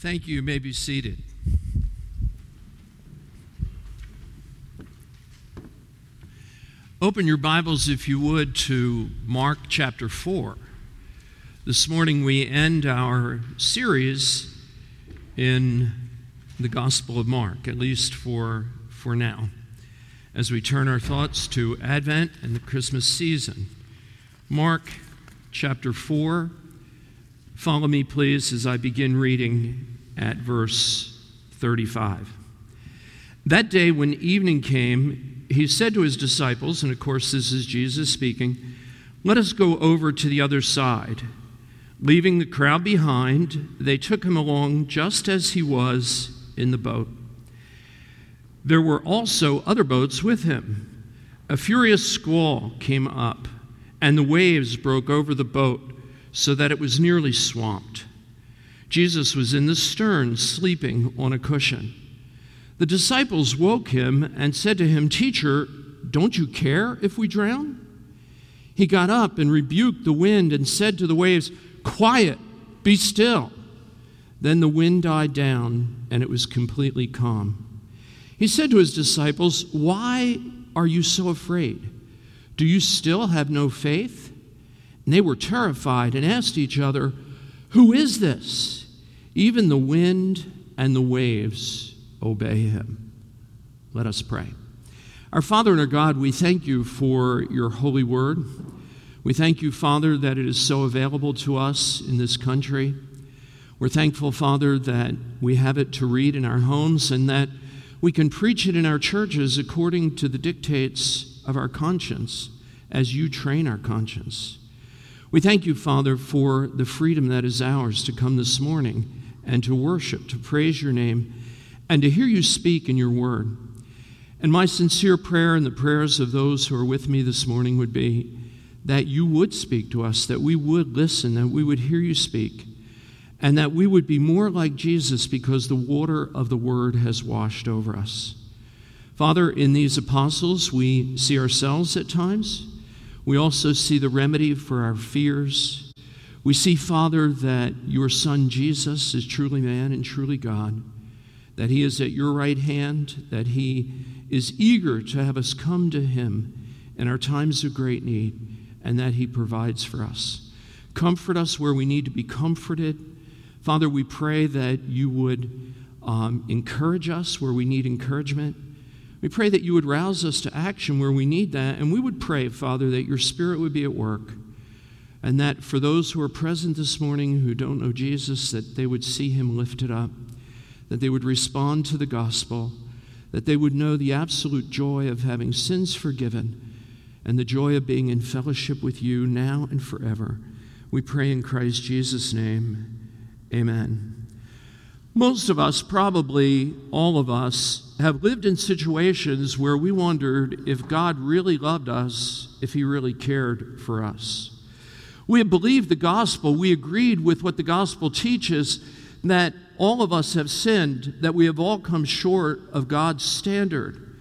Thank you. You may be seated. Open your Bibles, if you would, to Mark chapter 4. This morning we end our series in the Gospel of Mark, at least for, for now, as we turn our thoughts to Advent and the Christmas season. Mark chapter 4. Follow me, please, as I begin reading at verse 35. That day, when evening came, he said to his disciples, and of course, this is Jesus speaking, Let us go over to the other side. Leaving the crowd behind, they took him along just as he was in the boat. There were also other boats with him. A furious squall came up, and the waves broke over the boat so that it was nearly swamped. Jesus was in the stern, sleeping on a cushion. The disciples woke him and said to him, Teacher, don't you care if we drown? He got up and rebuked the wind and said to the waves, Quiet, be still. Then the wind died down and it was completely calm. He said to his disciples, Why are you so afraid? Do you still have no faith? And they were terrified and asked each other, Who is this? Even the wind and the waves obey him. Let us pray. Our Father and our God, we thank you for your holy word. We thank you, Father, that it is so available to us in this country. We're thankful, Father, that we have it to read in our homes and that we can preach it in our churches according to the dictates of our conscience as you train our conscience. We thank you, Father, for the freedom that is ours to come this morning and to worship, to praise your name, and to hear you speak in your word. And my sincere prayer and the prayers of those who are with me this morning would be that you would speak to us, that we would listen, that we would hear you speak, and that we would be more like Jesus because the water of the word has washed over us. Father, in these apostles, we see ourselves at times. We also see the remedy for our fears we see, Father, that your Son Jesus is truly man and truly God, that he is at your right hand, that he is eager to have us come to him in our times of great need, and that he provides for us. Comfort us where we need to be comforted. Father, we pray that you would um, encourage us where we need encouragement. We pray that you would rouse us to action where we need that. And we would pray, Father, that your Spirit would be at work and that for those who are present this morning who don't know Jesus, that they would see him lifted up, that they would respond to the gospel, that they would know the absolute joy of having sins forgiven and the joy of being in fellowship with you now and forever. We pray in Christ Jesus' name. Amen. Most of us, probably all of us, have lived in situations where we wondered if God really loved us, if He really cared for us. We have believed the gospel. We agreed with what the gospel teaches that all of us have sinned, that we have all come short of God's standard,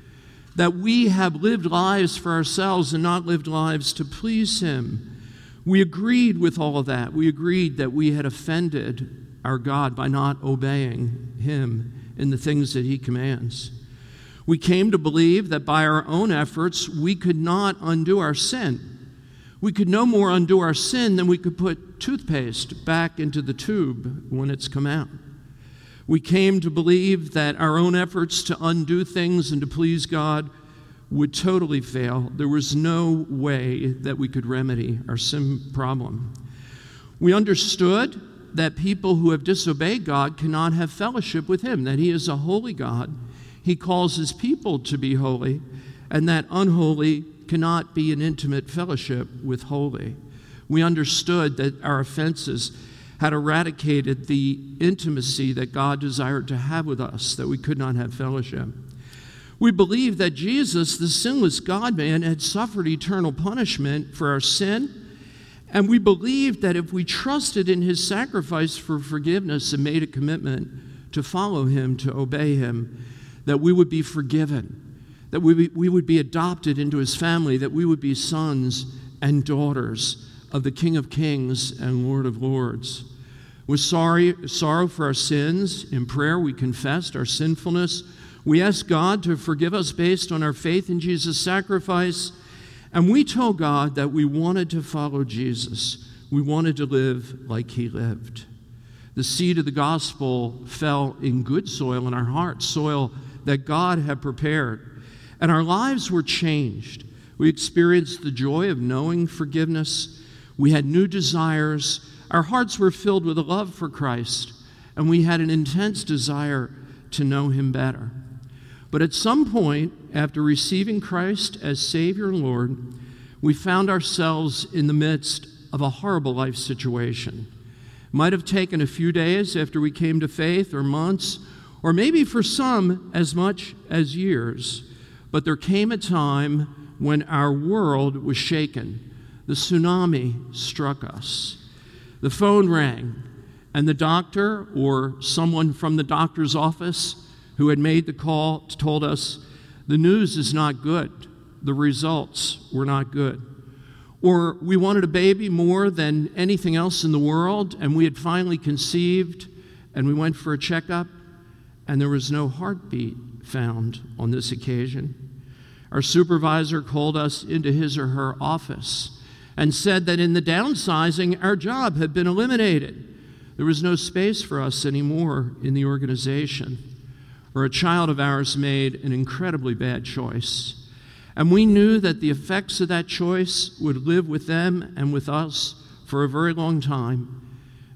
that we have lived lives for ourselves and not lived lives to please Him. We agreed with all of that. We agreed that we had offended our God by not obeying Him in the things that He commands. We came to believe that by our own efforts we could not undo our sin we could no more undo our sin than we could put toothpaste back into the tube when it's come out. We came to believe that our own efforts to undo things and to please God would totally fail. There was no way that we could remedy our sin problem. We understood that people who have disobeyed God cannot have fellowship with Him, that He is a holy God. He calls His people to be holy, and that unholy cannot be in intimate fellowship with holy. We understood that our offenses had eradicated the intimacy that God desired to have with us, that we could not have fellowship. We believe that Jesus, the sinless God man, had suffered eternal punishment for our sin. And we believed that if we trusted in his sacrifice for forgiveness and made a commitment to follow him, to obey him, that we would be forgiven that we, we would be adopted into his family, that we would be sons and daughters of the King of Kings and Lord of Lords. With sorry, sorrow for our sins, in prayer we confessed our sinfulness. We asked God to forgive us based on our faith in Jesus' sacrifice. And we told God that we wanted to follow Jesus. We wanted to live like he lived. The seed of the gospel fell in good soil in our hearts, soil that God had prepared. And our lives were changed. We experienced the joy of knowing forgiveness. We had new desires our hearts were filled with a love for Christ, and we had an intense desire to know Him better. But at some point, after receiving Christ as Savior and Lord, we found ourselves in the midst of a horrible life situation. It might have taken a few days after we came to faith, or months, or maybe for some as much as years. But there came a time when our world was shaken. The tsunami struck us. The phone rang, and the doctor or someone from the doctor's office who had made the call told us the news is not good. The results were not good. Or we wanted a baby more than anything else in the world, and we had finally conceived, and we went for a checkup, and there was no heartbeat found on this occasion. Our supervisor called us into his or her office and said that in the downsizing, our job had been eliminated. There was no space for us anymore in the organization. Or a child of ours made an incredibly bad choice. And we knew that the effects of that choice would live with them and with us for a very long time,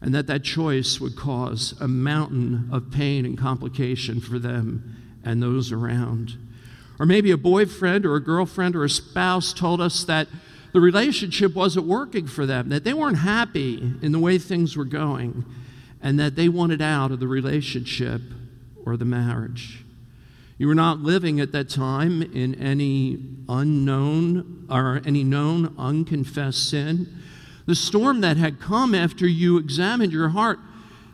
and that that choice would cause a mountain of pain and complication for them and those around. Or maybe a boyfriend or a girlfriend or a spouse told us that the relationship wasn't working for them, that they weren't happy in the way things were going, and that they wanted out of the relationship or the marriage. You were not living at that time in any unknown or any known unconfessed sin. The storm that had come after you examined your heart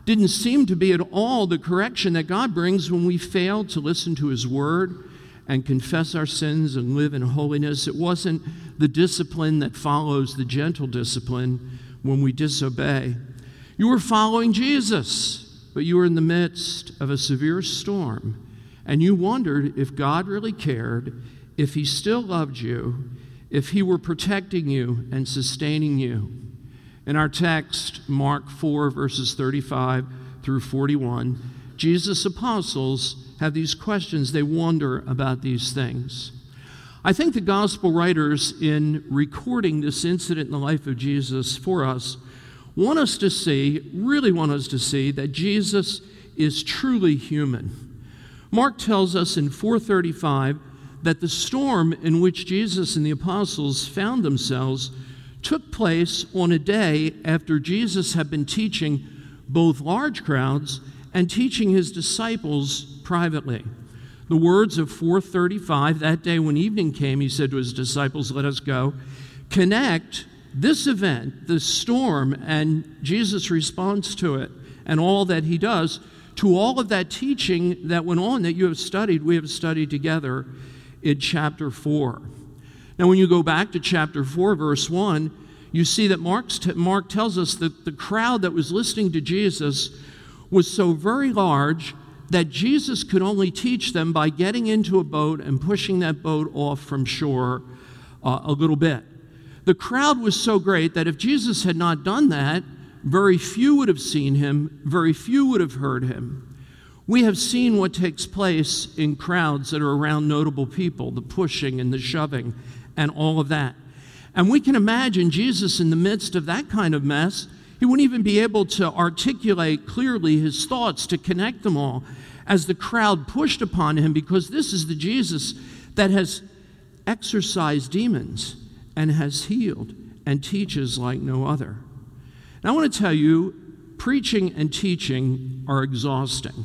didn't seem to be at all the correction that God brings when we fail to listen to His word and confess our sins and live in holiness. It wasn't the discipline that follows the gentle discipline when we disobey. You were following Jesus, but you were in the midst of a severe storm, and you wondered if God really cared, if He still loved you, if He were protecting you and sustaining you. In our text, Mark 4, verses 35 through 41, Jesus' apostles have these questions. They wonder about these things. I think the gospel writers, in recording this incident in the life of Jesus for us, want us to see, really want us to see, that Jesus is truly human. Mark tells us in 435 that the storm in which Jesus and the apostles found themselves took place on a day after Jesus had been teaching both large crowds and teaching his disciples privately. The words of 435, that day when evening came, he said to his disciples, Let us go. Connect this event, the storm, and Jesus' response to it, and all that he does, to all of that teaching that went on that you have studied, we have studied together in chapter 4. Now, when you go back to chapter 4, verse 1, you see that Mark's t- Mark tells us that the crowd that was listening to Jesus was so very large that Jesus could only teach them by getting into a boat and pushing that boat off from shore uh, a little bit. The crowd was so great that if Jesus had not done that, very few would have seen him, very few would have heard him. We have seen what takes place in crowds that are around notable people the pushing and the shoving and all of that. And we can imagine Jesus in the midst of that kind of mess he wouldn't even be able to articulate clearly his thoughts to connect them all as the crowd pushed upon him because this is the Jesus that has exorcised demons and has healed and teaches like no other. Now, I want to tell you, preaching and teaching are exhausting.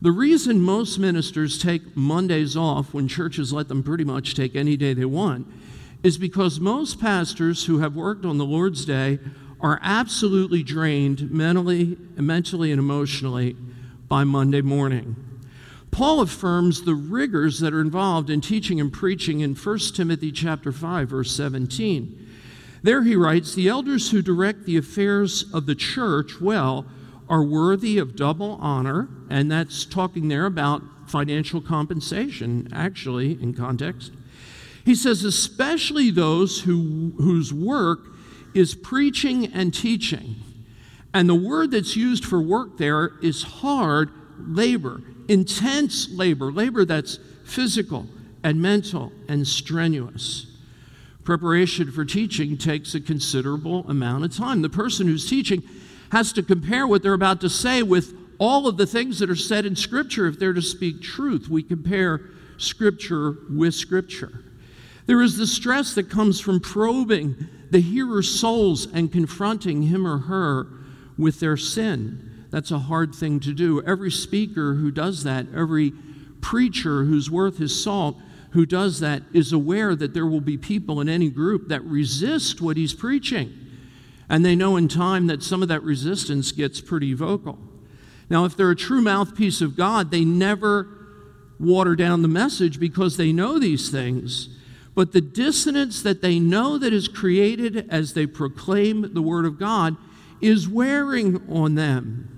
The reason most ministers take Mondays off when churches let them pretty much take any day they want is because most pastors who have worked on the Lord's Day are absolutely drained mentally, mentally and emotionally by Monday morning. Paul affirms the rigors that are involved in teaching and preaching in 1 Timothy chapter 5 verse 17. There he writes The elders who direct the affairs of the church well are worthy of double honor, and that's talking there about financial compensation, actually, in context. He says, especially those who, whose work is preaching and teaching. And the word that's used for work there is hard labor, intense labor, labor that's physical and mental and strenuous. Preparation for teaching takes a considerable amount of time. The person who's teaching has to compare what they're about to say with all of the things that are said in Scripture if they're to speak truth. We compare Scripture with Scripture. There is the stress that comes from probing the hearer's souls and confronting him or her with their sin. That's a hard thing to do. Every speaker who does that, every preacher who's worth his salt who does that, is aware that there will be people in any group that resist what he's preaching. And they know in time that some of that resistance gets pretty vocal. Now, if they're a true mouthpiece of God, they never water down the message because they know these things but the dissonance that they know that is created as they proclaim the Word of God is wearing on them.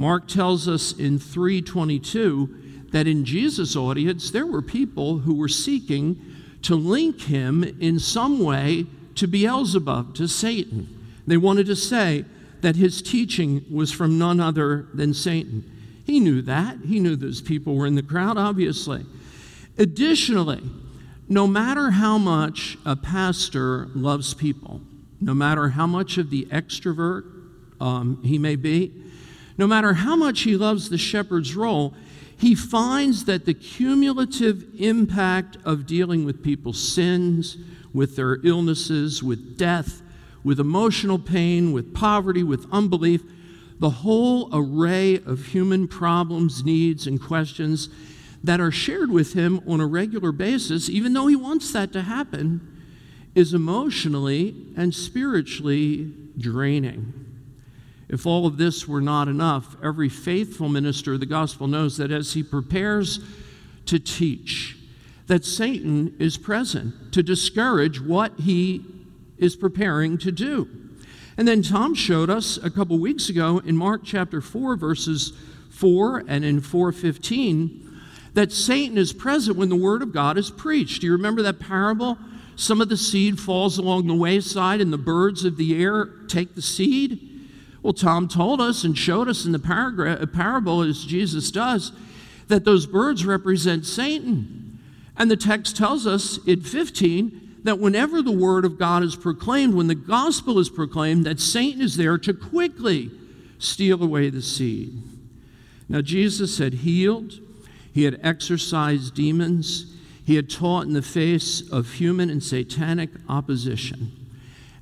Mark tells us in 322 that in Jesus' audience, there were people who were seeking to link him in some way to Beelzebub, to Satan. They wanted to say that his teaching was from none other than Satan. He knew that. He knew those people were in the crowd, obviously. Additionally, no matter how much a pastor loves people, no matter how much of the extrovert um, he may be, no matter how much he loves the shepherd's role, he finds that the cumulative impact of dealing with people's sins, with their illnesses, with death, with emotional pain, with poverty, with unbelief, the whole array of human problems, needs, and questions that are shared with him on a regular basis, even though he wants that to happen, is emotionally and spiritually draining. If all of this were not enough, every faithful minister of the gospel knows that as he prepares to teach, that Satan is present to discourage what he is preparing to do. And then Tom showed us a couple weeks ago in Mark chapter 4 verses 4 and in 415 that Satan is present when the Word of God is preached. Do you remember that parable? Some of the seed falls along the wayside, and the birds of the air take the seed. Well, Tom told us and showed us in the paragraph, uh, parable, as Jesus does, that those birds represent Satan. And the text tells us in 15 that whenever the word of God is proclaimed, when the gospel is proclaimed, that Satan is there to quickly steal away the seed. Now, Jesus had healed, he had exorcised demons. He had taught in the face of human and satanic opposition.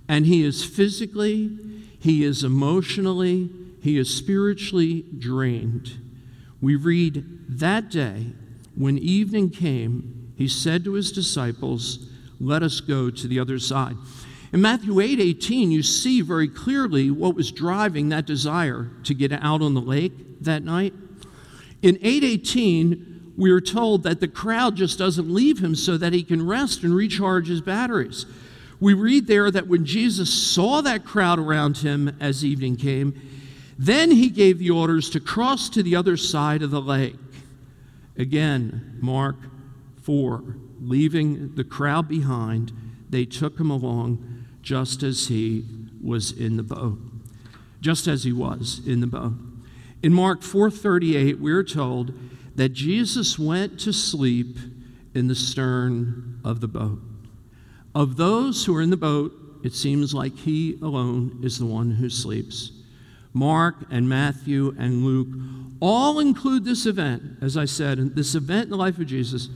And he is physically, he is emotionally, he is spiritually drained. We read that day, when evening came, he said to his disciples, Let us go to the other side. In Matthew 8 18, you see very clearly what was driving that desire to get out on the lake that night. In 818, we are told that the crowd just doesn't leave him so that he can rest and recharge his batteries. We read there that when Jesus saw that crowd around him as evening came, then he gave the orders to cross to the other side of the lake. Again, Mark 4, leaving the crowd behind, they took him along just as he was in the boat. Just as he was in the boat. In Mark 4:38, we're told that Jesus went to sleep in the stern of the boat. Of those who are in the boat, it seems like he alone is the one who sleeps. Mark and Matthew and Luke all include this event, as I said, this event in the life of Jesus,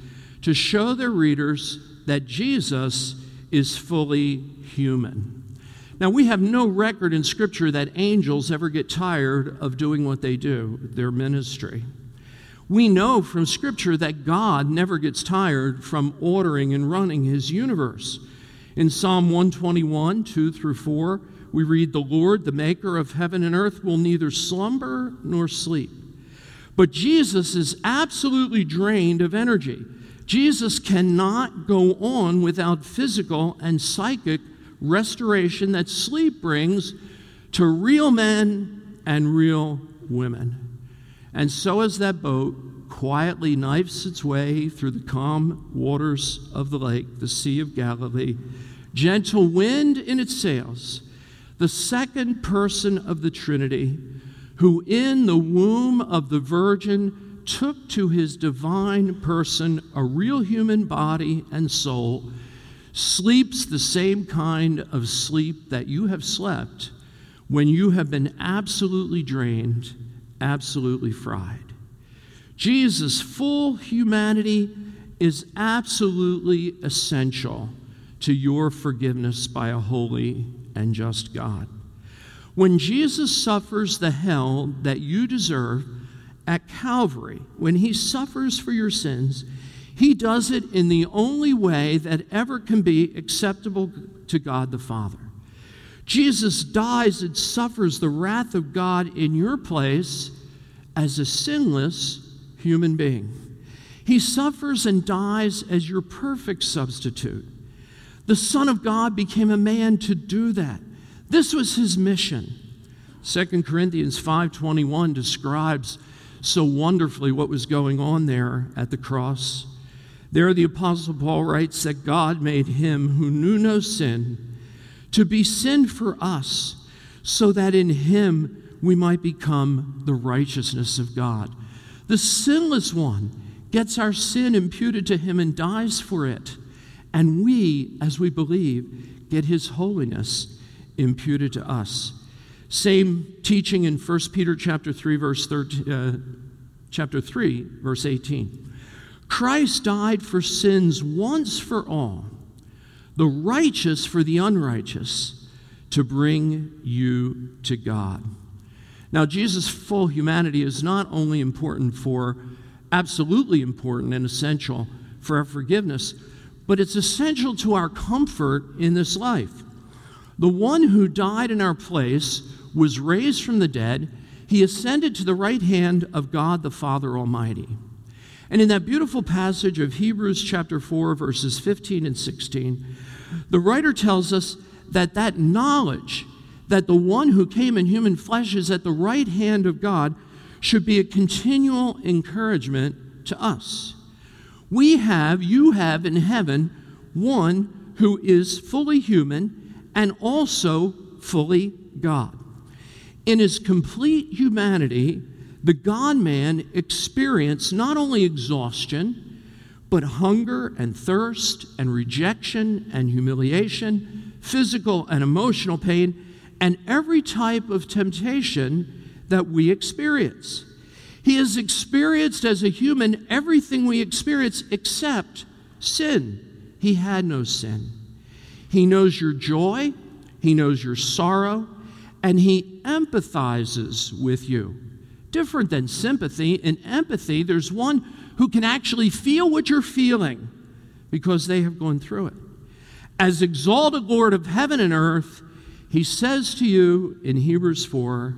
to show their readers that Jesus is fully human. Now, we have no record in Scripture that angels ever get tired of doing what they do, their ministry. We know from Scripture that God never gets tired from ordering and running his universe. In Psalm 121, 2 through 4, we read, The Lord, the maker of heaven and earth, will neither slumber nor sleep. But Jesus is absolutely drained of energy. Jesus cannot go on without physical and psychic restoration that sleep brings to real men and real women. And so, as that boat quietly knifes its way through the calm waters of the lake, the Sea of Galilee, gentle wind in its sails, the second person of the Trinity, who in the womb of the Virgin took to his divine person a real human body and soul, sleeps the same kind of sleep that you have slept when you have been absolutely drained, absolutely fried. Jesus' full humanity is absolutely essential to your forgiveness by a holy and just God. When Jesus suffers the hell that you deserve at Calvary, when he suffers for your sins, he does it in the only way that ever can be acceptable to God the Father. Jesus dies and suffers the wrath of God in your place as a sinless human being. He suffers and dies as your perfect substitute. The Son of God became a man to do that. This was his mission. 2 Corinthians 5:21 describes so wonderfully what was going on there at the cross. There the apostle Paul writes that God made him who knew no sin to be sin for us so that in him we might become the righteousness of God. The sinless one gets our sin imputed to him and dies for it. And we, as we believe, get his holiness imputed to us. Same teaching in 1 Peter chapter 3 verse 13, uh, chapter 3 verse 18. Christ died for sins once for all, the righteous for the unrighteous, to bring you to God. Now, Jesus' full humanity is not only important for, absolutely important and essential for our forgiveness, but it's essential to our comfort in this life. The one who died in our place was raised from the dead. He ascended to the right hand of God the Father Almighty. And in that beautiful passage of Hebrews chapter 4, verses 15 and 16, the writer tells us that that knowledge that the one who came in human flesh is at the right hand of God should be a continual encouragement to us. We have, you have in heaven, one who is fully human and also fully God. In his complete humanity, the God man experienced not only exhaustion, but hunger and thirst and rejection and humiliation, physical and emotional pain, and every type of temptation that we experience. He has experienced as a human everything we experience except sin. He had no sin. He knows your joy, He knows your sorrow, and He empathizes with you. Different than sympathy. In empathy, there's one who can actually feel what you're feeling because they have gone through it. As exalted Lord of heaven and earth, He says to you in Hebrews 4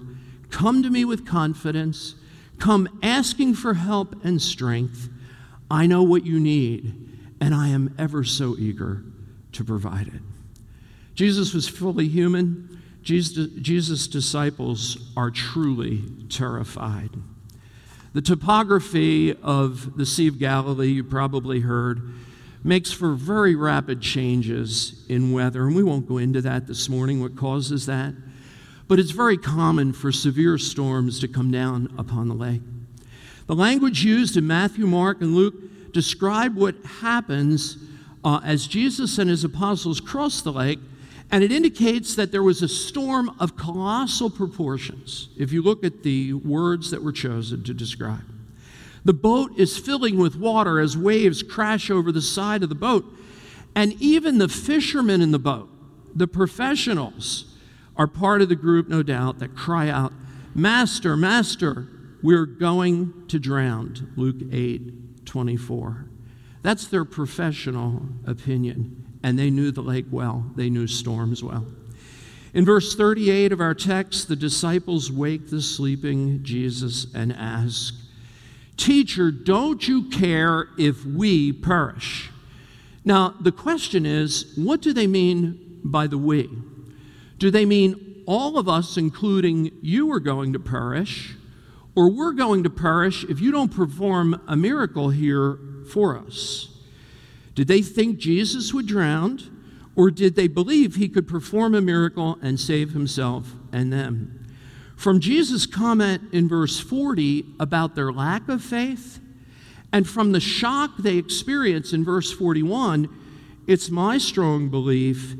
Come to me with confidence Come asking for help and strength. I know what you need, and I am ever so eager to provide it. Jesus was fully human. Jesus, disciples are truly terrified. The topography of the Sea of Galilee, you probably heard, makes for very rapid changes in weather, and we won't go into that this morning, what causes that but it's very common for severe storms to come down upon the lake. The language used in Matthew, Mark, and Luke describe what happens uh, as Jesus and his apostles cross the lake, and it indicates that there was a storm of colossal proportions, if you look at the words that were chosen to describe. The boat is filling with water as waves crash over the side of the boat, and even the fishermen in the boat, the professionals, are part of the group, no doubt, that cry out, Master, Master, we're going to drown. Luke 8 24. That's their professional opinion. And they knew the lake well, they knew storms well. In verse 38 of our text, the disciples wake the sleeping Jesus and ask, Teacher, don't you care if we perish? Now, the question is, what do they mean by the we? Do they mean all of us, including you, are going to perish, or we're going to perish if you don't perform a miracle here for us? Did they think Jesus would drown, or did they believe he could perform a miracle and save himself and them? From Jesus' comment in verse 40 about their lack of faith, and from the shock they experience in verse 41, it's my strong belief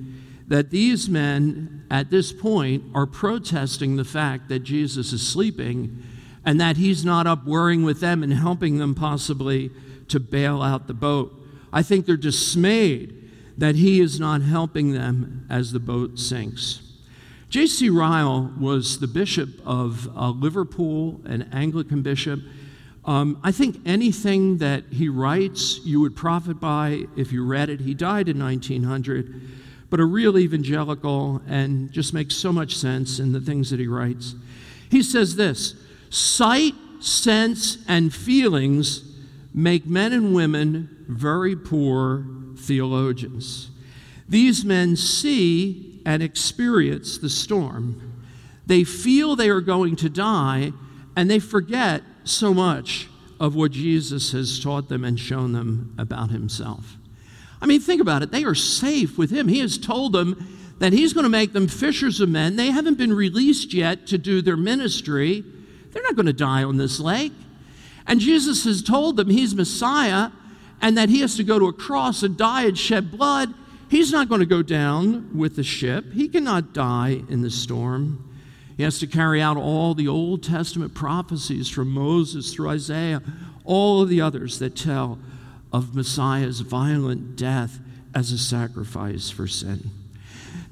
that these men at this point are protesting the fact that Jesus is sleeping and that he's not up worrying with them and helping them possibly to bail out the boat. I think they're dismayed that he is not helping them as the boat sinks. J.C. Ryle was the bishop of uh, Liverpool, an Anglican bishop. Um, I think anything that he writes you would profit by if you read it. He died in 1900, but a real evangelical and just makes so much sense in the things that he writes. He says this sight, sense, and feelings make men and women very poor theologians. These men see and experience the storm. They feel they are going to die, and they forget so much of what Jesus has taught them and shown them about himself. I mean, think about it. They are safe with him. He has told them that he's going to make them fishers of men. They haven't been released yet to do their ministry. They're not going to die on this lake. And Jesus has told them he's Messiah and that he has to go to a cross and die and shed blood. He's not going to go down with the ship. He cannot die in the storm. He has to carry out all the Old Testament prophecies from Moses through Isaiah, all of the others that tell of Messiah's violent death as a sacrifice for sin.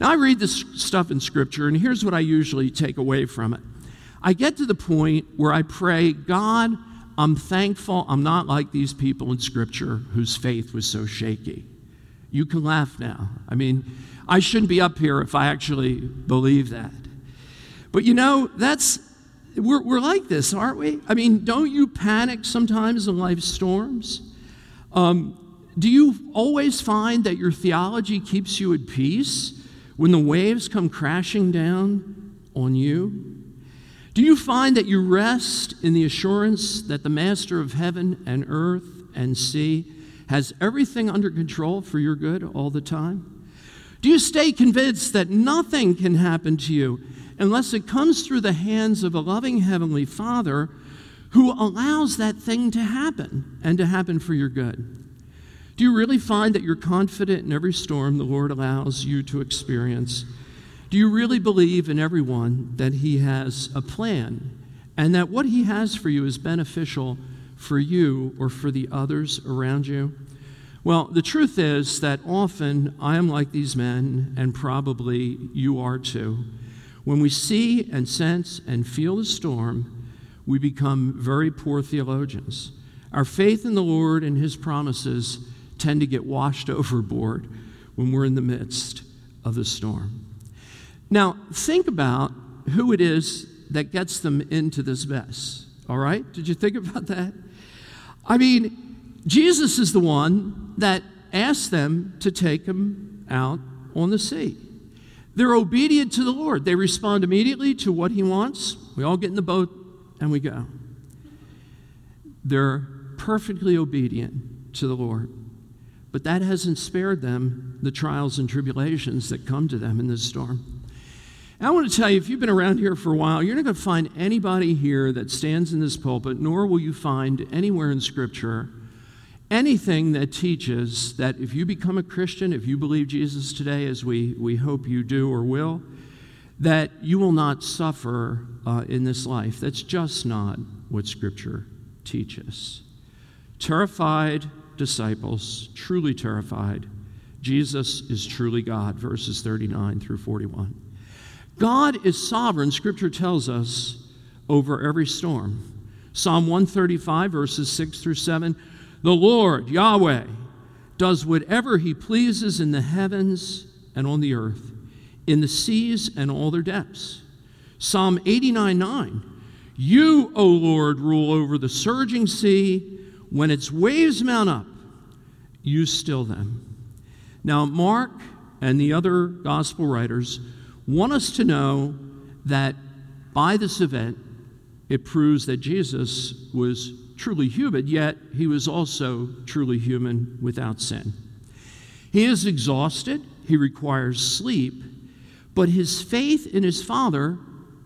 Now, I read this stuff in Scripture, and here's what I usually take away from it. I get to the point where I pray, God, I'm thankful I'm not like these people in Scripture whose faith was so shaky. You can laugh now. I mean, I shouldn't be up here if I actually believe that. But you know, that's, we're, we're like this, aren't we? I mean, don't you panic sometimes in life's storms? Um, do you always find that your theology keeps you at peace when the waves come crashing down on you? Do you find that you rest in the assurance that the Master of heaven and earth and sea has everything under control for your good all the time? Do you stay convinced that nothing can happen to you unless it comes through the hands of a loving Heavenly Father who allows that thing to happen and to happen for your good? Do you really find that you're confident in every storm the Lord allows you to experience? Do you really believe in everyone that He has a plan and that what He has for you is beneficial for you or for the others around you? Well, the truth is that often I am like these men, and probably you are too. When we see and sense and feel the storm, we become very poor theologians. Our faith in the Lord and His promises tend to get washed overboard when we're in the midst of the storm. Now, think about who it is that gets them into this mess. All right? Did you think about that? I mean, Jesus is the one that asked them to take him out on the sea. They're obedient to the Lord. They respond immediately to what he wants. We all get in the boat and we go. They're perfectly obedient to the Lord. But that hasn't spared them the trials and tribulations that come to them in this storm. I want to tell you, if you've been around here for a while, you're not going to find anybody here that stands in this pulpit, nor will you find anywhere in Scripture anything that teaches that if you become a Christian, if you believe Jesus today, as we, we hope you do or will, that you will not suffer uh, in this life. That's just not what Scripture teaches. Terrified disciples, truly terrified, Jesus is truly God, verses 39 through 41. God is sovereign, Scripture tells us, over every storm. Psalm 135, verses 6 through 7 The Lord, Yahweh, does whatever he pleases in the heavens and on the earth, in the seas and all their depths. Psalm 89, 9 You, O Lord, rule over the surging sea. When its waves mount up, you still them. Now, Mark and the other gospel writers want us to know that by this event, it proves that Jesus was truly human, yet he was also truly human without sin. He is exhausted, he requires sleep, but his faith in his Father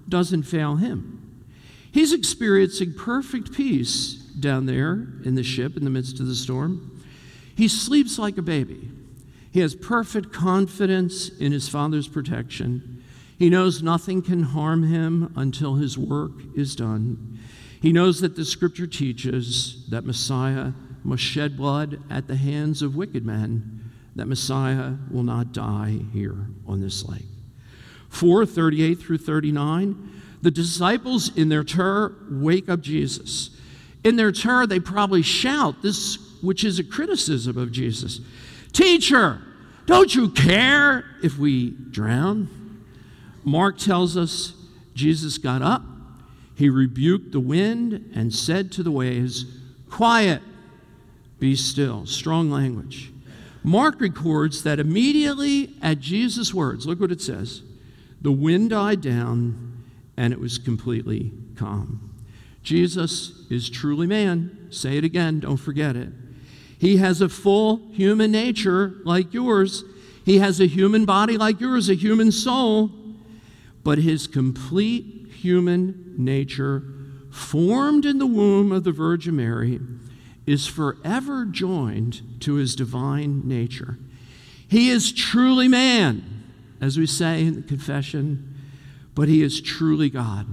doesn't fail him. He's experiencing perfect peace down there in the ship in the midst of the storm. He sleeps like a baby. He has perfect confidence in his Father's protection. He knows nothing can harm him until his work is done. He knows that the scripture teaches that Messiah must shed blood at the hands of wicked men, that Messiah will not die here on this lake. 4 38 through 39, the disciples in their terror wake up Jesus. In their terror, they probably shout this, which is a criticism of Jesus Teacher, don't you care if we drown? Mark tells us Jesus got up, he rebuked the wind, and said to the waves, Quiet, be still. Strong language. Mark records that immediately at Jesus' words, look what it says the wind died down and it was completely calm. Jesus is truly man. Say it again, don't forget it. He has a full human nature like yours. He has a human body like yours, a human soul but his complete human nature, formed in the womb of the Virgin Mary, is forever joined to his divine nature. He is truly man, as we say in the confession, but he is truly God.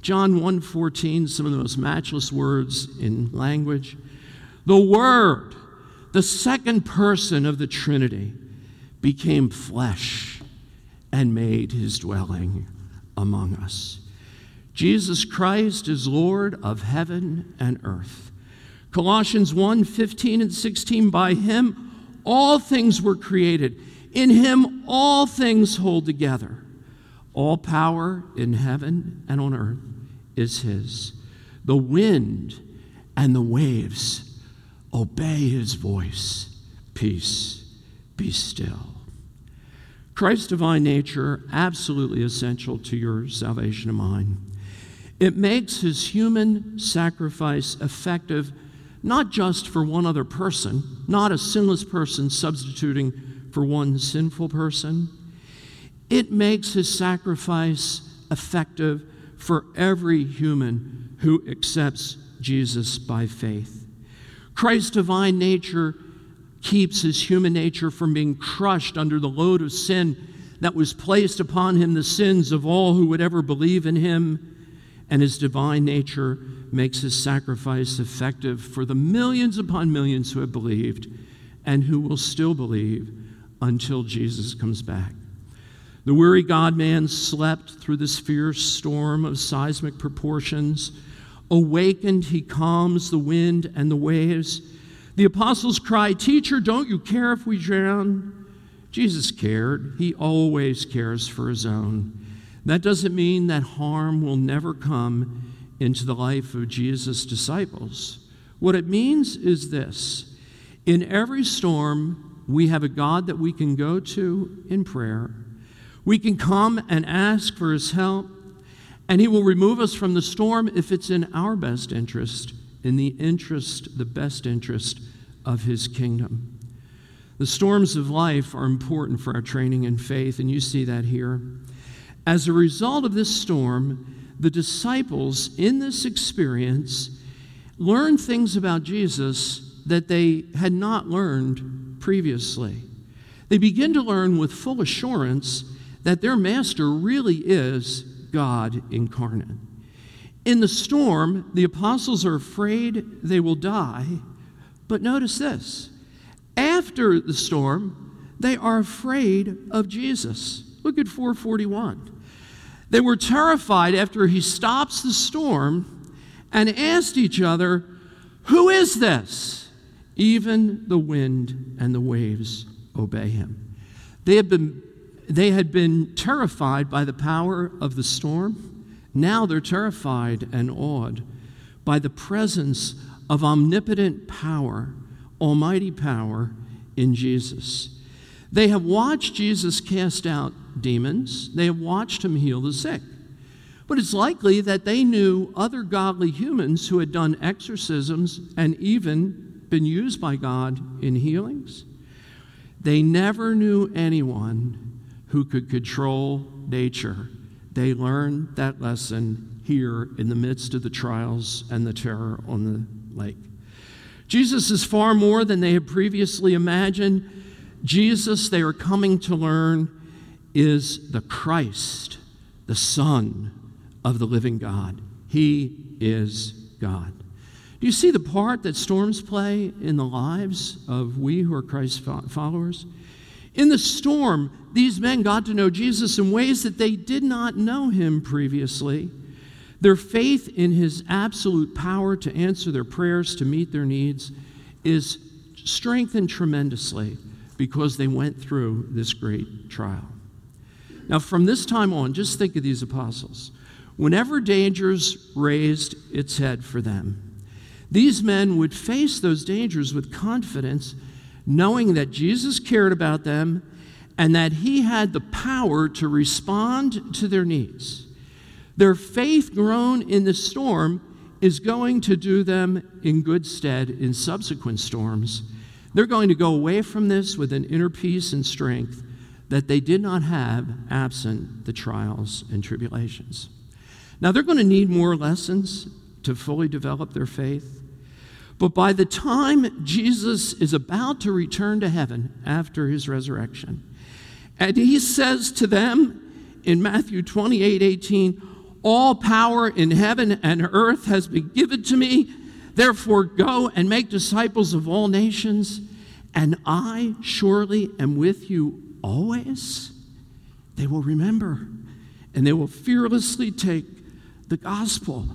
John 1:14, some of the most matchless words in language. The Word, the second person of the Trinity, became flesh and made his dwelling among us. Jesus Christ is Lord of heaven and earth. Colossians 1 15 and 16, by him all things were created. In him all things hold together. All power in heaven and on earth is his. The wind and the waves obey his voice. Peace, be still. Christ's divine nature, absolutely essential to your salvation of mine. It makes his human sacrifice effective not just for one other person, not a sinless person substituting for one sinful person. It makes his sacrifice effective for every human who accepts Jesus by faith. Christ's divine nature keeps his human nature from being crushed under the load of sin that was placed upon him, the sins of all who would ever believe in him. And his divine nature makes his sacrifice effective for the millions upon millions who have believed and who will still believe until Jesus comes back. The weary God man slept through this fierce storm of seismic proportions. Awakened, he calms the wind and the waves the apostles cry, Teacher, don't you care if we drown? Jesus cared. He always cares for his own. That doesn't mean that harm will never come into the life of Jesus' disciples. What it means is this in every storm, we have a God that we can go to in prayer. We can come and ask for his help, and he will remove us from the storm if it's in our best interest in the interest, the best interest of his kingdom. The storms of life are important for our training in faith, and you see that here. As a result of this storm, the disciples in this experience learned things about Jesus that they had not learned previously. They begin to learn with full assurance that their master really is God incarnate. In the storm, the apostles are afraid they will die. But notice this after the storm, they are afraid of Jesus. Look at 441. They were terrified after he stops the storm and asked each other, Who is this? Even the wind and the waves obey him. They had been, they had been terrified by the power of the storm now they're terrified and awed by the presence of omnipotent power, almighty power in Jesus. They have watched Jesus cast out demons, they have watched him heal the sick. But it's likely that they knew other godly humans who had done exorcisms and even been used by God in healings. They never knew anyone who could control nature. They learned that lesson here in the midst of the trials and the terror on the lake. Jesus is far more than they had previously imagined. Jesus, they are coming to learn, is the Christ, the Son of the living God. He is God. Do you see the part that storms play in the lives of we who are Christ's followers? In the storm, these men got to know Jesus in ways that they did not know him previously. Their faith in his absolute power to answer their prayers, to meet their needs, is strengthened tremendously because they went through this great trial. Now, from this time on, just think of these apostles. Whenever dangers raised its head for them, these men would face those dangers with confidence, knowing that Jesus cared about them and that he had the power to respond to their needs. Their faith grown in the storm is going to do them in good stead in subsequent storms. They're going to go away from this with an inner peace and strength that they did not have absent the trials and tribulations. Now, they're going to need more lessons to fully develop their faith. But by the time Jesus is about to return to heaven after his resurrection, and he says to them in Matthew 28 18, All power in heaven and earth has been given to me. Therefore, go and make disciples of all nations, and I surely am with you always. They will remember, and they will fearlessly take the gospel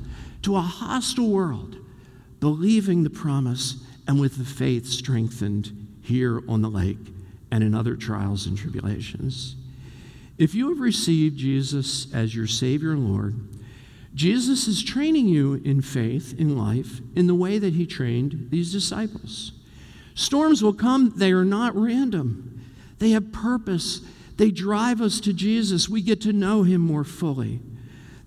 to a hostile world, believing the promise and with the faith strengthened here on the lake and in other trials and tribulations. If you have received Jesus as your Savior and Lord, Jesus is training you in faith, in life, in the way that He trained these disciples. Storms will come, they are not random, they have purpose. They drive us to Jesus. We get to know Him more fully.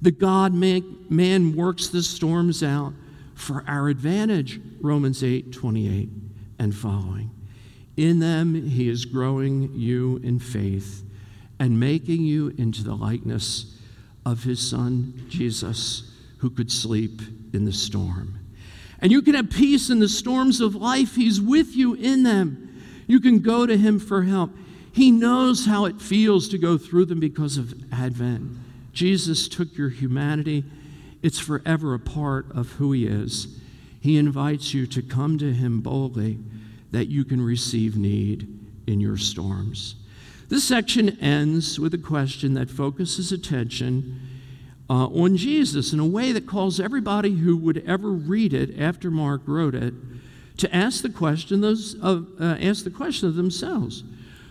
The God man works the storms out for our advantage, Romans 8 28 and following. In them, he is growing you in faith and making you into the likeness of his son, Jesus, who could sleep in the storm. And you can have peace in the storms of life. He's with you in them. You can go to him for help. He knows how it feels to go through them because of Advent. Jesus took your humanity, it's forever a part of who He is. He invites you to come to Him boldly that you can receive need in your storms. This section ends with a question that focuses attention uh, on Jesus in a way that calls everybody who would ever read it after Mark wrote it to ask the question those uh, ask the question of themselves: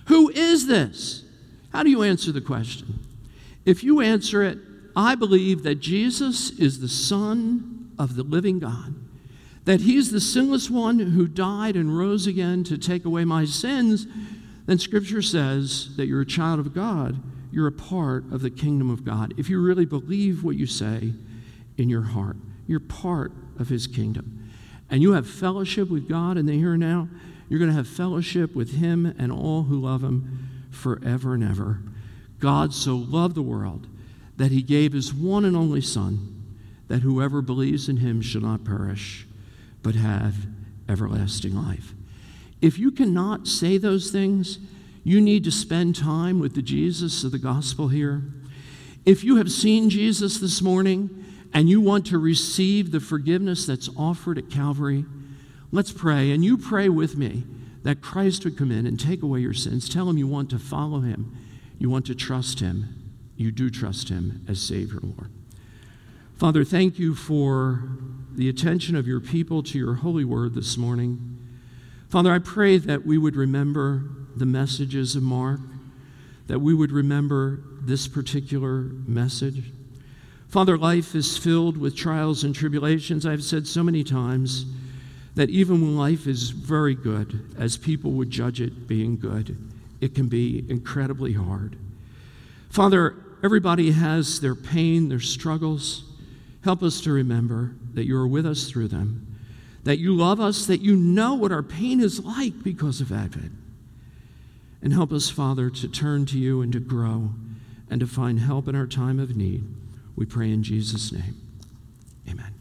Who is this? How do you answer the question? If you answer it, I believe that Jesus is the Son of the living God, that He's the sinless one who died and rose again to take away my sins, then Scripture says that you're a child of God. You're a part of the kingdom of God. If you really believe what you say in your heart, you're part of His kingdom. And you have fellowship with God in the here and now. You're going to have fellowship with Him and all who love Him forever and ever. God so loved the world that he gave his one and only Son, that whoever believes in him shall not perish, but have everlasting life. If you cannot say those things, you need to spend time with the Jesus of the gospel here. If you have seen Jesus this morning and you want to receive the forgiveness that's offered at Calvary, let's pray. And you pray with me that Christ would come in and take away your sins. Tell him you want to follow him you want to trust Him, you do trust Him as Savior, Lord. Father, thank you for the attention of your people to your holy word this morning. Father, I pray that we would remember the messages of Mark, that we would remember this particular message. Father, life is filled with trials and tribulations. I've said so many times that even when life is very good, as people would judge it being good, it can be incredibly hard. Father, everybody has their pain, their struggles. Help us to remember that you are with us through them, that you love us, that you know what our pain is like because of Advent. And help us, Father, to turn to you and to grow and to find help in our time of need. We pray in Jesus' name. Amen.